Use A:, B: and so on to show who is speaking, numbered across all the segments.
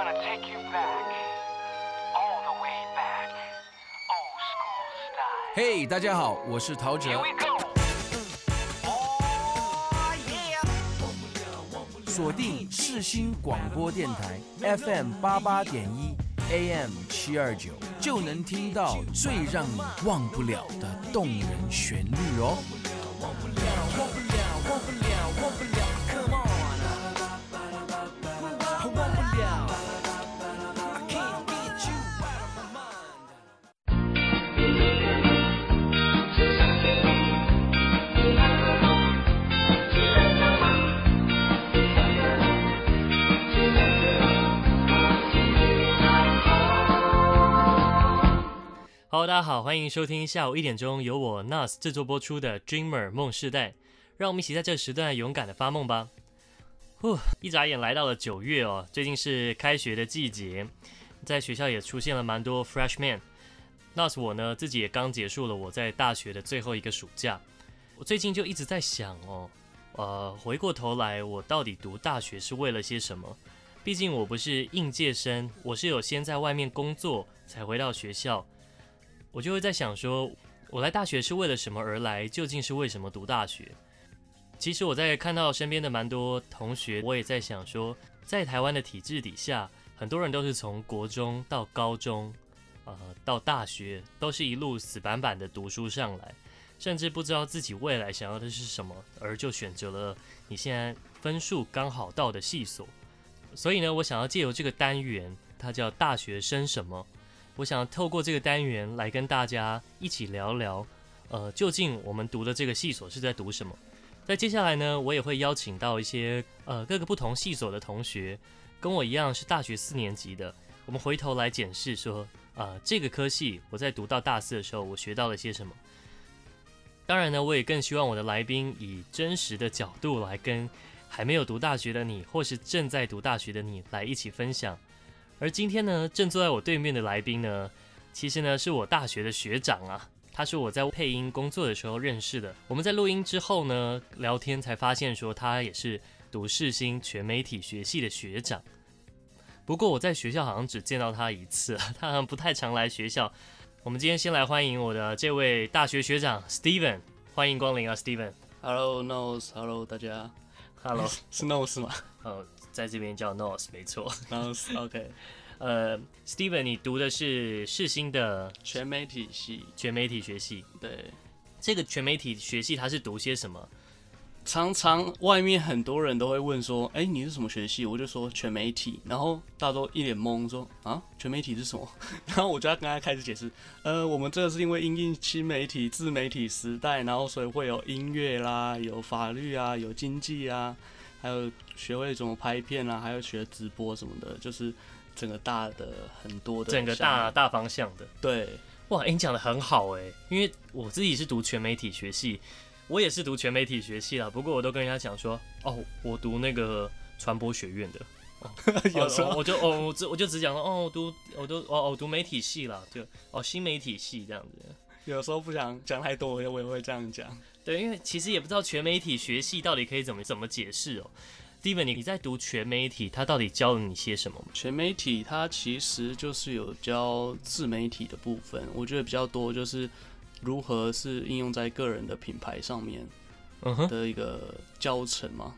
A: you back, all the way back.
B: 嘿，大家好，我是陶喆.
A: Oh.
B: 锁定世新广播电台 FM 八八点一 AM 七二九，就能听到最让你忘不了的动人旋律哦。
C: 大家好，欢迎收听下午一点钟由我 Nas 制作播出的《Dreamer 梦世代》，让我们一起在这时段勇敢的发梦吧。呼，一眨眼来到了九月哦，最近是开学的季节，在学校也出现了蛮多 Freshman。Nas 我呢自己也刚结束了我在大学的最后一个暑假，我最近就一直在想哦，呃，回过头来我到底读大学是为了些什么？毕竟我不是应届生，我是有先在外面工作才回到学校。我就会在想说，我来大学是为了什么而来？究竟是为什么读大学？其实我在看到身边的蛮多同学，我也在想说，在台湾的体制底下，很多人都是从国中到高中，呃，到大学，都是一路死板板的读书上来，甚至不知道自己未来想要的是什么，而就选择了你现在分数刚好到的系所。所以呢，我想要借由这个单元，它叫大学生什么？我想透过这个单元来跟大家一起聊聊，呃，究竟我们读的这个系所是在读什么？在接下来呢，我也会邀请到一些呃各个不同系所的同学，跟我一样是大学四年级的，我们回头来检视说，呃，这个科系我在读到大四的时候，我学到了些什么？当然呢，我也更希望我的来宾以真实的角度来跟还没有读大学的你，或是正在读大学的你来一起分享。而今天呢，正坐在我对面的来宾呢，其实呢是我大学的学长啊，他是我在配音工作的时候认识的。我们在录音之后呢，聊天才发现说他也是读世新全媒体学系的学长。不过我在学校好像只见到他一次，他好像不太常来学校。我们今天先来欢迎我的这位大学学长 Steven，欢迎光临啊，Steven。
D: Hello Nose，Hello 大家
C: ，Hello
D: 是 Nose 吗？
C: 呃，在这边叫 Nose 没错
D: ，Nose，OK。
C: 呃，Steven，你读的是世新的
D: 全媒体系，
C: 全媒体学系。
D: 对，
C: 这个全媒体学系它是读些什么？
D: 常常外面很多人都会问说，哎，你是什么学系？我就说全媒体，然后大家都一脸懵，说啊，全媒体是什么？然后我就要跟他开始解释，呃，我们这个是因为因应新媒体、自媒体时代，然后所以会有音乐啦，有法律啊，有经济啊，还有学会怎么拍片啊，还有学直播什么的，就是。整个大的很多的，
C: 整个大大方向的，
D: 对，
C: 哇，欸、你讲的很好哎，因为我自己是读全媒体学系，我也是读全媒体学系啦。不过我都跟人家讲说，哦，我读那个传播学院的，哦、有时候我就哦，我只我就只讲哦，我读我都哦，我读媒体系啦，就哦新媒体系这样子。
D: 有时候不想讲太多，我也会这样讲。
C: 对，因为其实也不知道全媒体学系到底可以怎么怎么解释哦。Steven，你你在读全媒体，他到底教了你些什么？
D: 全媒体它其实就是有教自媒体的部分，我觉得比较多就是如何是应用在个人的品牌上面的一个教程嘛。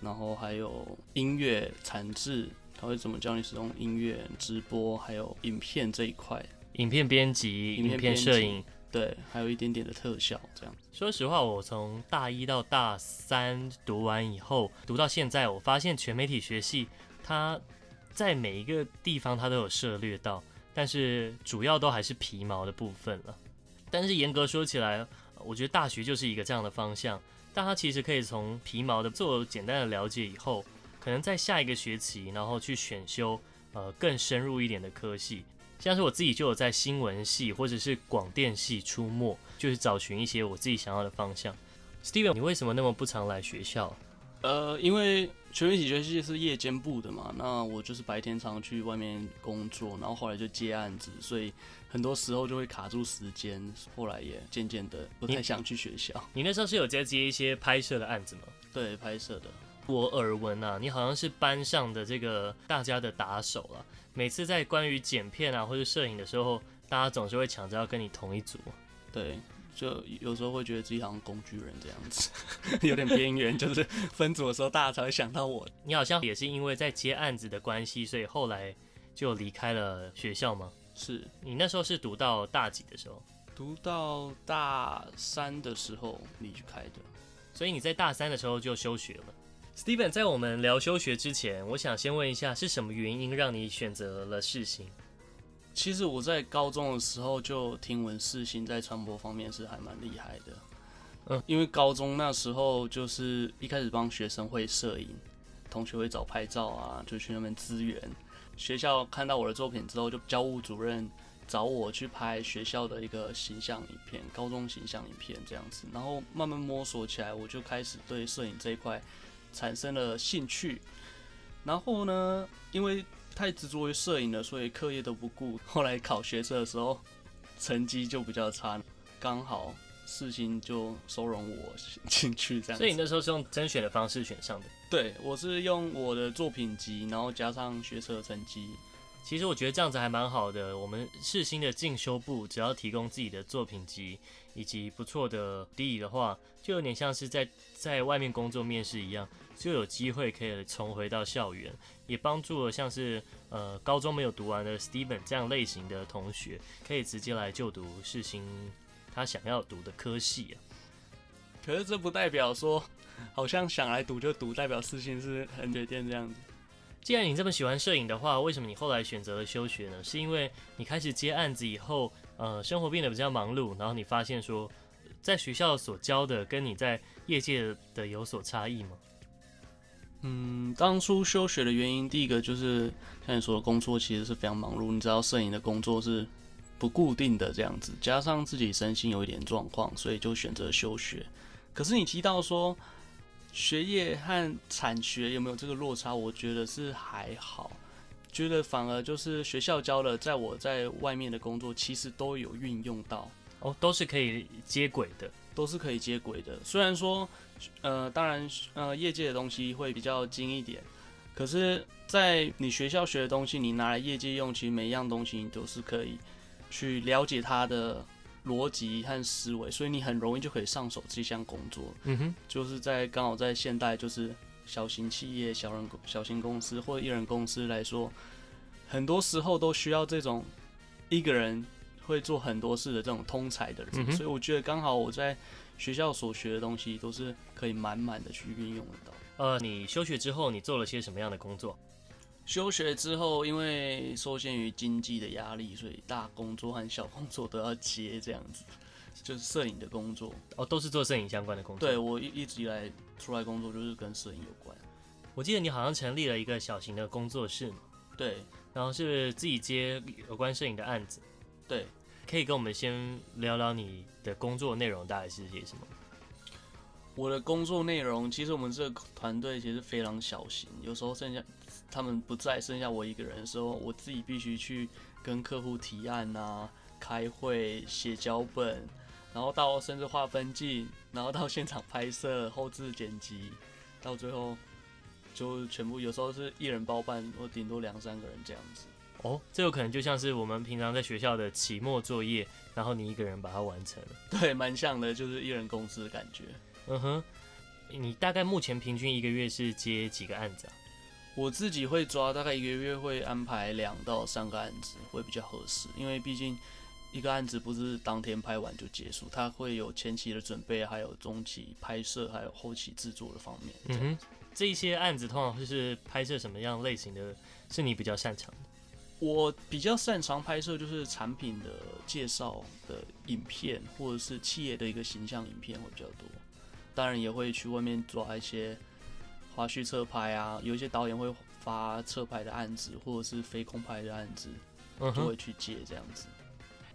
D: 然后还有音乐产制，他会怎么教你使用音乐、直播，还有影片这一块，
C: 影片编辑、影片摄影。
D: 对，还有一点点的特效，这样。
C: 说实话，我从大一到大三读完以后，读到现在，我发现全媒体学系它在每一个地方它都有涉猎到，但是主要都还是皮毛的部分了。但是严格说起来，我觉得大学就是一个这样的方向，但它其实可以从皮毛的做简单的了解以后，可能在下一个学期，然后去选修呃更深入一点的科系。像是我自己就有在新闻系或者是广电系出没，就是找寻一些我自己想要的方向。Steven，你为什么那么不常来学校？
D: 呃，因为全民体学系是夜间部的嘛，那我就是白天常去外面工作，然后后来就接案子，所以很多时候就会卡住时间。后来也渐渐的不太想去学校。
C: 你，你那时候是有在接一些拍摄的案子吗？
D: 对，拍摄的。
C: 我耳闻啊，你好像是班上的这个大家的打手了。每次在关于剪片啊或者摄影的时候，大家总是会抢着要跟你同一组。
D: 对，就有时候会觉得自己好像工具人这样子，有点边缘。就是分组的时候，大家才会想到我。
C: 你好像也是因为在接案子的关系，所以后来就离开了学校吗？
D: 是
C: 你那时候是读到大几的时候？
D: 读到大三的时候离开的。
C: 所以你在大三的时候就休学了。Steven，在我们聊休学之前，我想先问一下，是什么原因让你选择了世新？
D: 其实我在高中的时候就听闻世新在传播方面是还蛮厉害的。嗯，因为高中那时候就是一开始帮学生会摄影，同学会找拍照啊，就去那边支援。学校看到我的作品之后，就教务主任找我去拍学校的一个形象影片，高中形象影片这样子。然后慢慢摸索起来，我就开始对摄影这一块。产生了兴趣，然后呢，因为太执着于摄影了，所以课业都不顾。后来考学测的时候，成绩就比较差，刚好世新就收容我进去这样。
C: 所以你那时候是用甄选的方式选上的？
D: 对，我是用我的作品集，然后加上学测成绩。
C: 其实我觉得这样子还蛮好的。我们世新的进修部只要提供自己的作品集以及不错的地的话，就有点像是在在外面工作面试一样。就有机会可以重回到校园，也帮助了像是呃高中没有读完的 Steven 这样类型的同学，可以直接来就读世新他想要读的科系啊。
D: 可是这不代表说，好像想来读就读，代表世新是很绝对这样子。
C: 既然你这么喜欢摄影的话，为什么你后来选择了休学呢？是因为你开始接案子以后，呃，生活变得比较忙碌，然后你发现说，在学校所教的跟你在业界的有所差异吗？
D: 嗯，当初休学的原因，第一个就是像你说的工作其实是非常忙碌。你知道摄影的工作是不固定的这样子，加上自己身心有一点状况，所以就选择休学。可是你提到说学业和产学有没有这个落差？我觉得是还好，觉得反而就是学校教的，在我在外面的工作其实都有运用到
C: 哦，都是可以接轨的，
D: 都是可以接轨的。虽然说。呃，当然，呃，业界的东西会比较精一点，可是，在你学校学的东西，你拿来业界用，其实每一样东西你都是可以去了解它的逻辑和思维，所以你很容易就可以上手这项工作。
C: 嗯哼，
D: 就是在刚好在现代，就是小型企业、小人、小型公司或者一人公司来说，很多时候都需要这种一个人会做很多事的这种通才的人，嗯、所以我觉得刚好我在。学校所学的东西都是可以满满的去运用得到。
C: 呃，你休学之后，你做了些什么样的工作？
D: 休学之后，因为受限于经济的压力，所以大工作和小工作都要接，这样子，就是摄影的工作。
C: 哦，都是做摄影相关的工作。
D: 对，我一一直以来出来工作就是跟摄影有关。
C: 我记得你好像成立了一个小型的工作室嘛？
D: 对，
C: 然后是自己接有关摄影的案子。
D: 对。
C: 可以跟我们先聊聊你的工作内容大概是些什么？
D: 我的工作内容，其实我们这个团队其实非常小型，有时候剩下他们不在，剩下我一个人的时候，我自己必须去跟客户提案啊、开会、写脚本，然后到甚至画分镜，然后到现场拍摄、后置剪辑，到最后就全部有时候是一人包办，或顶多两三个人这样子。
C: 哦，这有可能就像是我们平常在学校的期末作业，然后你一个人把它完成了。
D: 对，蛮像的，就是一人公司的感觉。
C: 嗯哼，你大概目前平均一个月是接几个案子啊？
D: 我自己会抓，大概一个月会安排两到三个案子，会比较合适。因为毕竟一个案子不是当天拍完就结束，它会有前期的准备，还有中期拍摄，还有后期制作的方面。
C: 嗯哼，这一些案子通常会是拍摄什么样类型的，是你比较擅长的？
D: 我比较擅长拍摄就是产品的介绍的影片，或者是企业的一个形象影片会比较多。当然也会去外面抓一些花絮侧拍啊，有一些导演会发侧拍的案子，或者是非空拍的案子，就会去接这样子。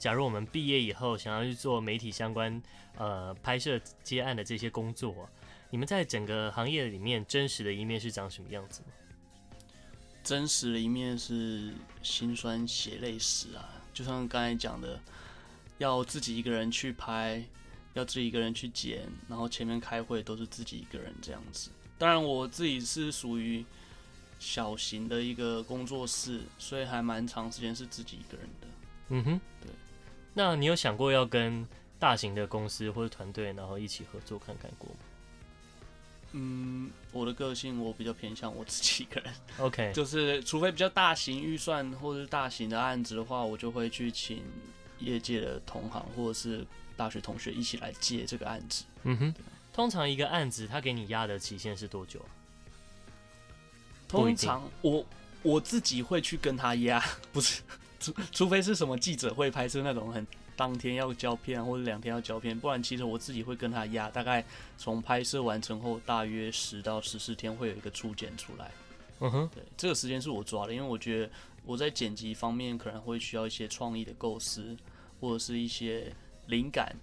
C: 假如我们毕业以后想要去做媒体相关呃拍摄接案的这些工作，你们在整个行业里面真实的一面是长什么样子吗？
D: 真实的一面是心酸血泪史啊，就像刚才讲的，要自己一个人去拍，要自己一个人去剪，然后前面开会都是自己一个人这样子。当然我自己是属于小型的一个工作室，所以还蛮长时间是自己一个人的。
C: 嗯哼，
D: 对。
C: 那你有想过要跟大型的公司或者团队，然后一起合作看看过吗？
D: 嗯，我的个性我比较偏向我自己一个人。
C: OK，
D: 就是除非比较大型预算或者是大型的案子的话，我就会去请业界的同行或者是大学同学一起来接这个案子。
C: 嗯哼，通常一个案子他给你压的期限是多久啊？
D: 通常我我自己会去跟他压，不是除除非是什么记者会拍摄那种很。当天要胶片或者两天要胶片，不然其实我自己会跟他压，大概从拍摄完成后大约十到十四天会有一个初剪出来。
C: 嗯哼，
D: 对，这个时间是我抓的，因为我觉得我在剪辑方面可能会需要一些创意的构思，或者是一些灵感，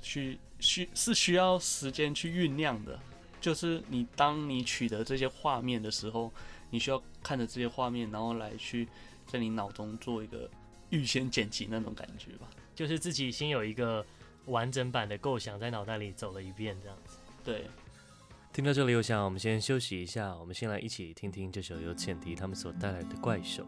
D: 去需是需要时间去酝酿的。就是你当你取得这些画面的时候，你需要看着这些画面，然后来去在你脑中做一个预先剪辑那种感觉吧。
C: 就是自己先有一个完整版的构想在脑袋里走了一遍，这样子。
D: 对，
C: 听到这里，我想我们先休息一下，我们先来一起听听这首由浅迪他们所带来的《怪兽》。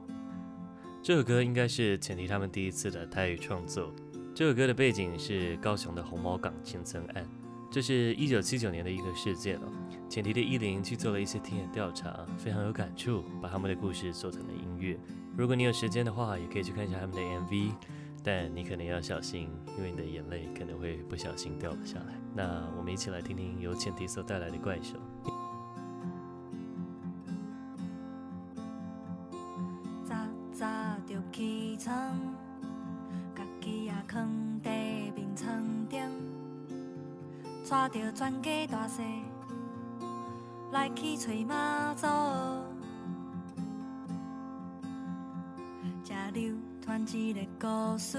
C: 这首歌应该是浅迪他们第一次的台语创作。这首歌的背景是高雄的红毛港千层案，这是一九七九年的一个事件哦。浅堤的依林去做了一些田野调查，非常有感触，把他们的故事做成了音乐。如果你有时间的话，也可以去看一下他们的 MV。但你可能要小心，因为你的眼泪可能会不小心掉了下来。那我们一起来听听由浅提所带来的怪
E: 兽。一个故事，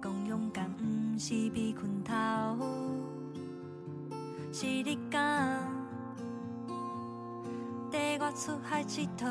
E: 讲勇敢不是被困头，是你敢带我出海佚佗。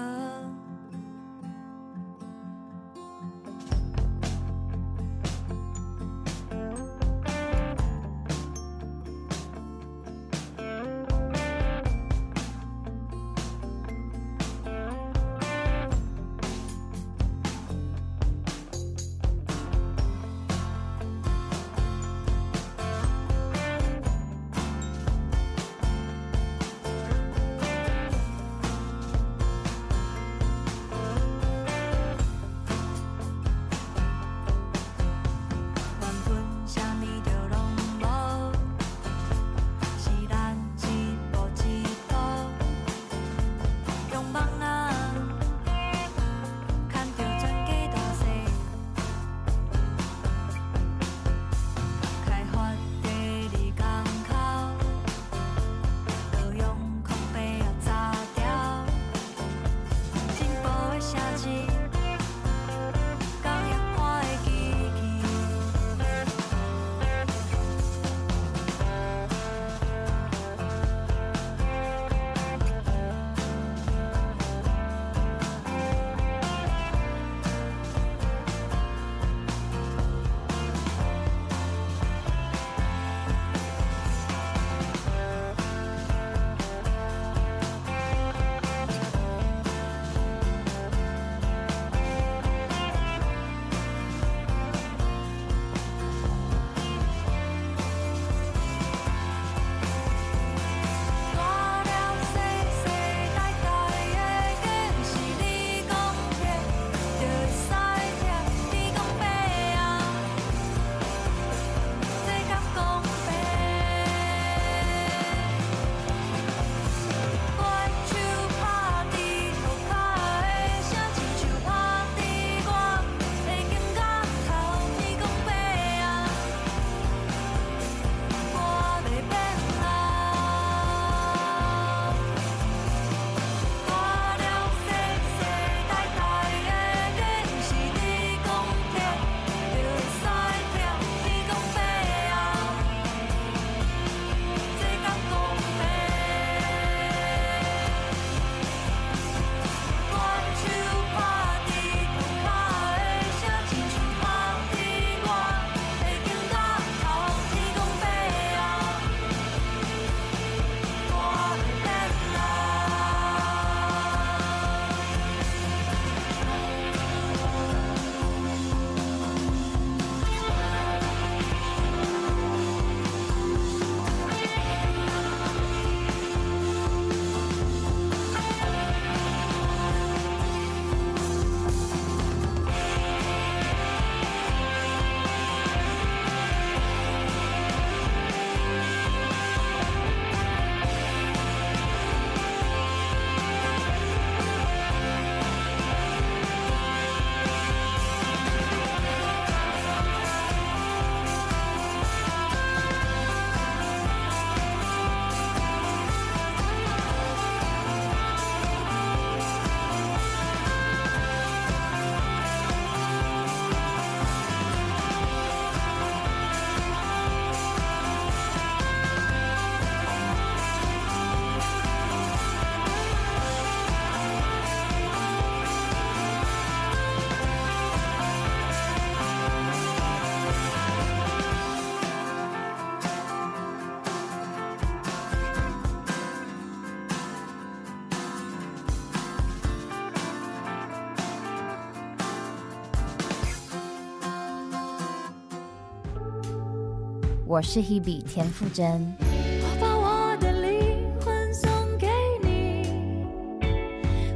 F: 我是 Hebe 田馥甄。
E: 我把我的灵魂送给你，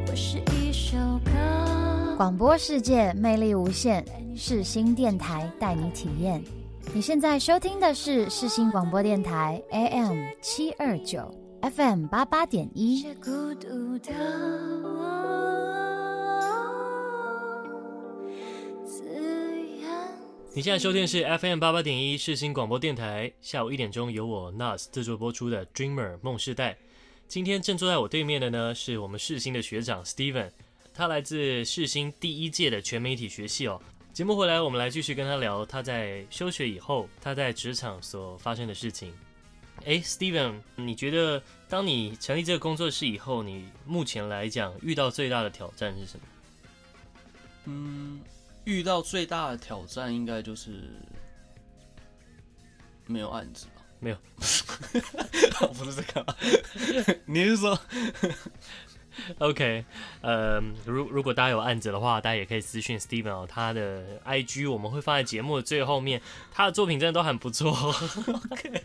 E: 我是一首歌。
F: 广播世界魅力无限，世新电台带你体验。你现在收听的是世新广播电台 AM 七二九 FM 八八点一。
E: 些孤独的字
C: 你现在收听的是 FM 八八点一世新广播电台，下午一点钟由我 Nas 制作播出的 Dreamer 梦世代。今天正坐在我对面的呢，是我们世新的学长 Steven，他来自世新第一届的全媒体学系哦。节目回来，我们来继续跟他聊他在休学以后，他在职场所发生的事情。哎，Steven，你觉得当你成立这个工作室以后，你目前来讲遇到最大的挑战是什么？
D: 嗯，遇到最大的挑战应该就是没有案子吧？
C: 没有，
D: 不是这个，你是说
C: ？OK，呃，如如果大家有案子的话，大家也可以私讯 Steven 哦，他的 IG 我们会放在节目的最后面，他的作品真的都很不错。
D: OK，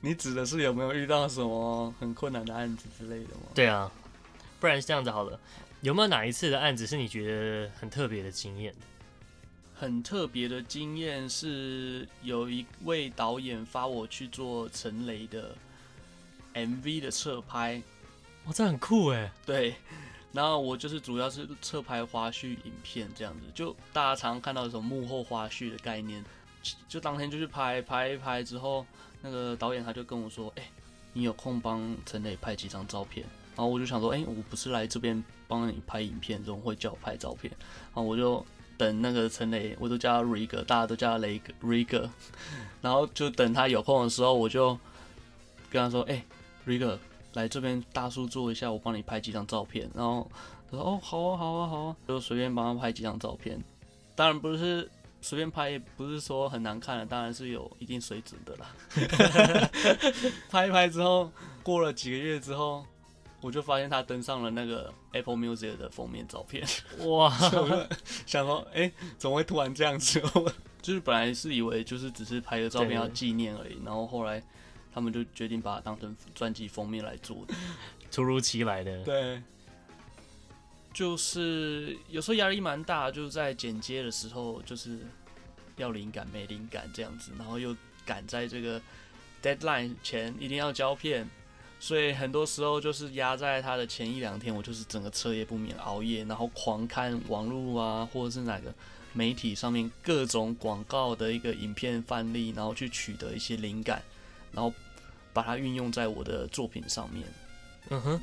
D: 你指的是有没有遇到什么很困难的案子之类的吗？
C: 对啊，不然是这样子好了，有没有哪一次的案子是你觉得很特别的经验？
D: 很特别的经验是有一位导演发我去做陈雷的 MV 的侧拍。
C: 哇，这很酷哎！
D: 对，然后我就是主要是侧拍花絮影片这样子，就大家常常看到的什么幕后花絮的概念，就当天就去拍拍一拍之后，那个导演他就跟我说：“哎、欸，你有空帮陈磊拍几张照片？”然后我就想说：“哎、我不是来这边帮你拍影片，怎么会叫我拍照片？”然后我就等那个陈雷，我都叫他 Rig，大家都叫他雷哥 Rig，然后就等他有空的时候，我就跟他说：“哎、欸，Rig。”来这边大叔坐一下，我帮你拍几张照片。然后他说：“哦，好啊，好啊，好啊。”就随便帮他拍几张照片。当然不是随便拍，也不是说很难看的，当然是有一定水准的啦。拍一拍之后，过了几个月之后，我就发现他登上了那个 Apple Music 的封面照片。哇！想说，哎、欸，怎么会突然这样子？就是本来是以为就是只是拍个照片要纪念而已，然后后来。他们就决定把它当成专辑封面来做的，
C: 突如其来的。
D: 对，就是有时候压力蛮大，就是在剪接的时候，就是要灵感没灵感这样子，然后又赶在这个 deadline 前一定要胶片，所以很多时候就是压在他的前一两天，我就是整个彻夜不眠熬夜，然后狂看网络啊，或者是哪个媒体上面各种广告的一个影片范例，然后去取得一些灵感，然后。把它运用在我的作品上面。
C: 嗯哼，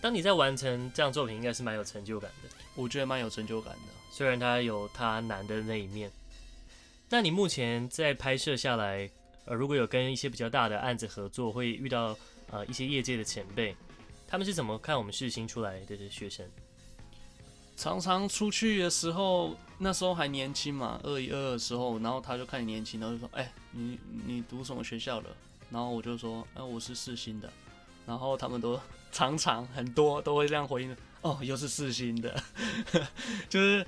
C: 当你在完成这样作品，应该是蛮有成就感的。
D: 我觉得蛮有成就感的，
C: 虽然它有它难的那一面。那你目前在拍摄下来，呃，如果有跟一些比较大的案子合作，会遇到呃一些业界的前辈，他们是怎么看我们世新出来的学生？
D: 常常出去的时候，那时候还年轻嘛，二一二的时候，然后他就看你年轻，然后就说：“哎、你你读什么学校的？”然后我就说，哎、我是四新的。然后他们都常常很多都会这样回应，哦，又是四新的，就是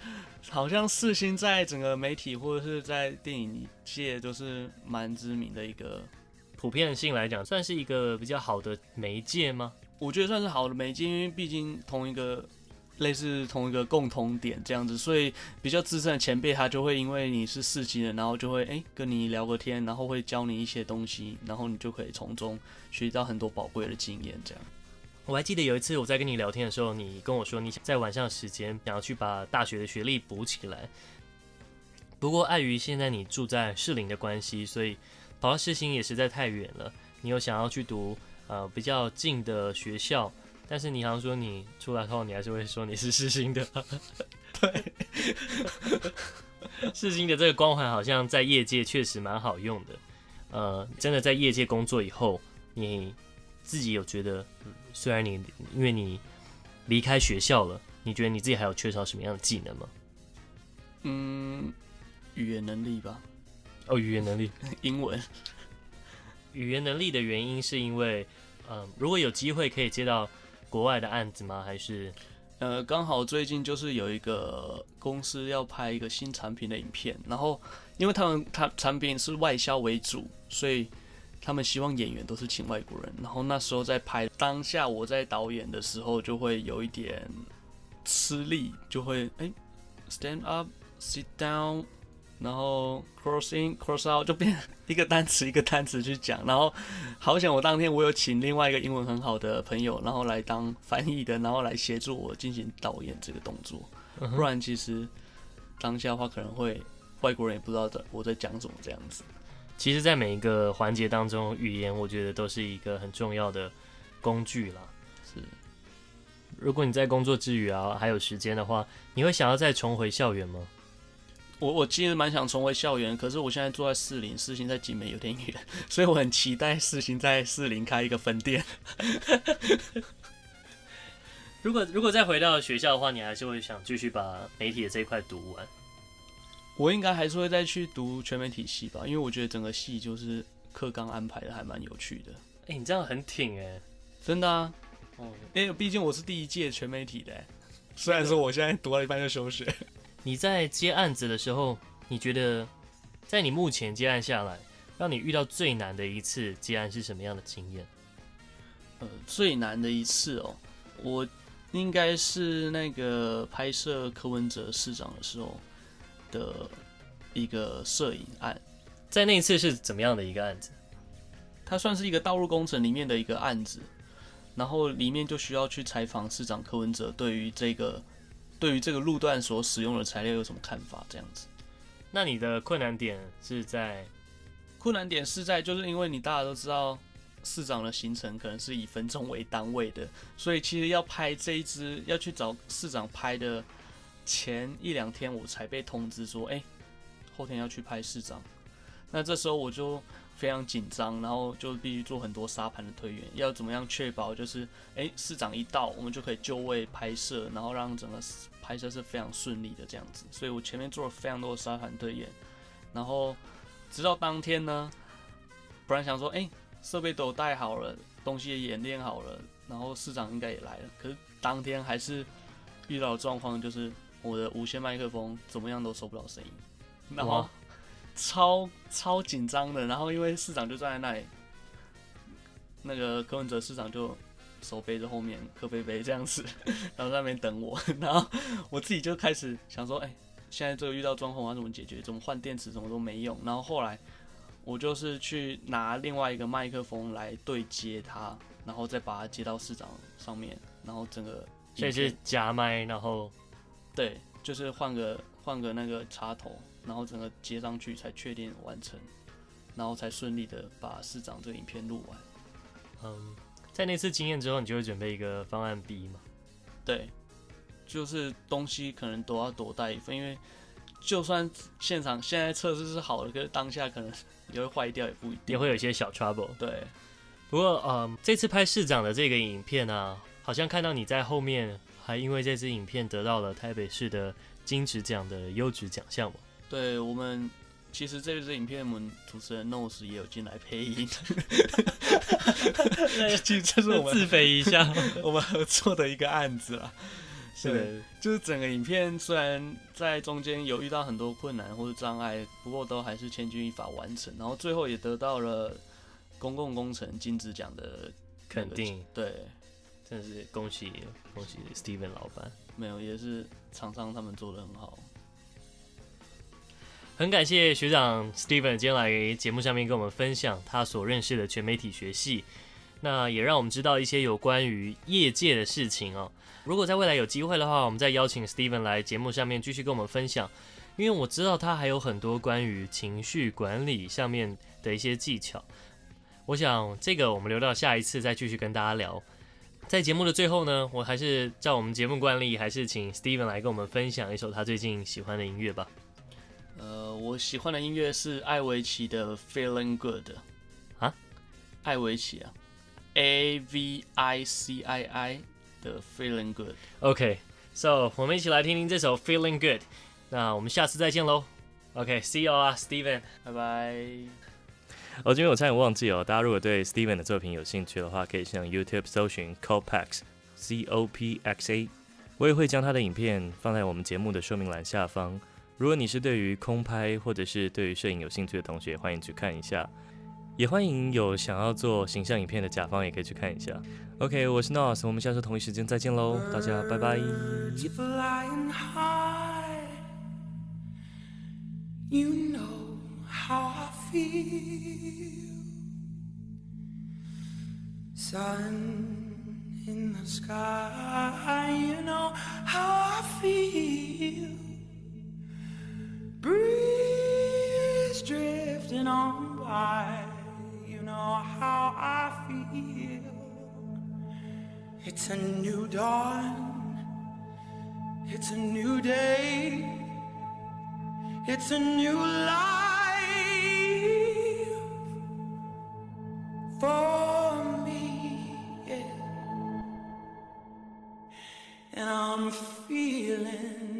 D: 好像四新在整个媒体或者是在电影界都是蛮知名的一个，
C: 普遍性来讲，算是一个比较好的媒介吗？
D: 我觉得算是好的媒介，因为毕竟同一个。类似同一个共同点这样子，所以比较资深的前辈他就会因为你是四级的，然后就会诶、欸、跟你聊个天，然后会教你一些东西，然后你就可以从中学习到很多宝贵的经验。这样，
C: 我还记得有一次我在跟你聊天的时候，你跟我说你想在晚上的时间想要去把大学的学历补起来，不过碍于现在你住在士林的关系，所以跑到世新也实在太远了。你又想要去读呃比较近的学校。但是你好像说你出来后，你还是会说你是世新的，
D: 对，
C: 世新的这个光环好像在业界确实蛮好用的。呃，真的在业界工作以后，你自己有觉得，虽然你因为你离开学校了，你觉得你自己还有缺少什么样的技能吗？
D: 嗯，语言能力吧。
C: 哦，语言能力，
D: 英文。
C: 语言能力的原因是因为，嗯、呃，如果有机会可以接到。国外的案子吗？还是，
D: 呃，刚好最近就是有一个公司要拍一个新产品的影片，然后因为他们他产品是外销为主，所以他们希望演员都是请外国人。然后那时候在拍当下，我在导演的时候就会有一点吃力，就会哎、欸、stand up，sit down，然后 cross in cross out，就变一个单词一个单词去讲。然后好险我当天我有请另外一个英文很好的朋友，然后来当翻译的，然后来协助我进行导演这个动作。不然其实当下的话可能会。外国人也不知道在我在讲什么这样子。
C: 其实，在每一个环节当中，语言我觉得都是一个很重要的工具啦。
D: 是，
C: 如果你在工作之余啊，还有时间的话，你会想要再重回校园吗？
D: 我我其实蛮想重回校园，可是我现在住在士林，四星在景美有点远，所以我很期待四星在士林开一个分店。
C: 如果如果再回到学校的话，你还是会想继续把媒体的这一块读完？
D: 我应该还是会再去读全媒体系吧，因为我觉得整个系就是课纲安排的还蛮有趣的。
C: 哎、欸，你这样很挺哎、欸，
D: 真的啊。
C: 哦，
D: 因为毕竟我是第一届全媒体的，虽然说我现在读到一半就休学。
C: 你在接案子的时候，你觉得在你目前接案下来，让你遇到最难的一次接案是什么样的经验？
D: 呃，最难的一次哦，我应该是那个拍摄柯文哲市长的时候。的一个摄影案，
C: 在那一次是怎么样的一个案子？
D: 它算是一个道路工程里面的一个案子，然后里面就需要去采访市长柯文哲对于这个对于这个路段所使用的材料有什么看法？这样子。
C: 那你的困难点是在？
D: 困难点是在，就是因为你大家都知道市长的行程可能是以分钟为单位的，所以其实要拍这一支要去找市长拍的。前一两天我才被通知说，哎、欸，后天要去拍市长。那这时候我就非常紧张，然后就必须做很多沙盘的推演，要怎么样确保就是，哎、市长一到，我们就可以就位拍摄，然后让整个拍摄是非常顺利的这样子。所以我前面做了非常多的沙盘推演，然后直到当天呢，本来想说，哎、设备都带好了，东西也演练好了，然后市长应该也来了，可是当天还是遇到状况就是。我的无线麦克风怎么样都收不到声音，然后超超紧张的，然后因为市长就站在那里，那个柯文哲市长就手背着后面柯贝贝这样子，然后在那边等我，然后我自己就开始想说，哎、欸，现在这个遇到状况我要怎么解决？怎么换电池？怎么都没用。然后后来我就是去拿另外一个麦克风来对接它，然后再把它接到市长上面，然后整个
C: 所以是夹麦，然后。
D: 对，就是换个换个那个插头，然后整个接上去才确定完成，然后才顺利的把市长这个影片录完。
C: 嗯，在那次经验之后，你就会准备一个方案 B 嘛？
D: 对，就是东西可能都要多带一份，因为就算现场现在测试是好的，可是当下可能 也会坏掉，也不一定，
C: 也会有一些小 trouble。
D: 对，
C: 不过嗯，这次拍市长的这个影片啊，好像看到你在后面。还因为这支影片得到了台北市的金质奖的优质奖项嘛？
D: 对，我们其实这支影片，我们主持人 Nose 也有进来配音。其实这是我们自肥一下，我们合作的一个案子啦。是的，就是整个影片虽然在中间有遇到很多困难或者障碍，不过都还是千钧一发完成，然后最后也得到了公共工程金质奖的
C: 肯定。
D: 对。
C: 真的是恭喜恭喜 Steven 老板，
D: 没有也是厂商他们做的很好，
C: 很感谢学长 Steven 今天来节目上面跟我们分享他所认识的全媒体学系，那也让我们知道一些有关于业界的事情哦。如果在未来有机会的话，我们再邀请 Steven 来节目上面继续跟我们分享，因为我知道他还有很多关于情绪管理上面的一些技巧。我想这个我们留到下一次再继续跟大家聊。在节目的最后呢，我还是照我们节目惯例，还是请 Steven 来跟我们分享一首他最近喜欢的音乐吧。
D: 呃，我喜欢的音乐是艾维奇的《Feeling Good》
C: 啊，
D: 艾维奇啊，A V I C I I 的《Feeling Good》。
C: OK，So 我们一起来听听这首《Feeling Good》。那我们下次再见喽。OK，See you 啊，Steven，
D: 拜拜。
C: 哦，今天我差点忘记哦，大家如果对 Steven 的作品有兴趣的话，可以上 YouTube 搜寻 Copaxa，C O P X A。我也会将他的影片放在我们节目的说明栏下方，如果你是对于空拍或者是对于摄影有兴趣的同学，欢迎去看一下。也欢迎有想要做形象影片的甲方，也可以去看一下。OK，我是 Nos，我们下周同一时间再见喽，大家拜拜。
G: Know how I feel. It's a new dawn, it's a new day, it's a new life for me. Yeah. And I'm feeling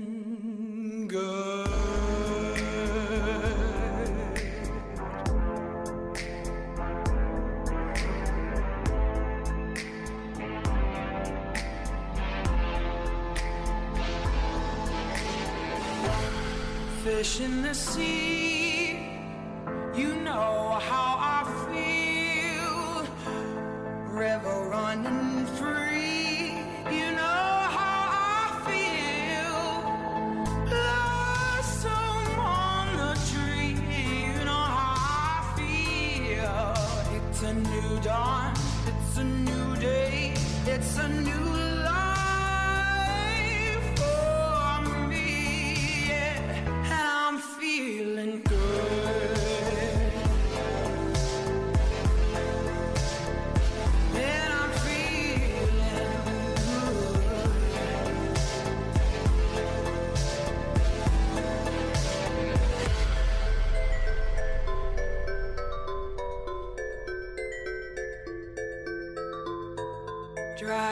G: fish in the sea.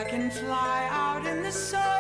G: I can fly out in the sun.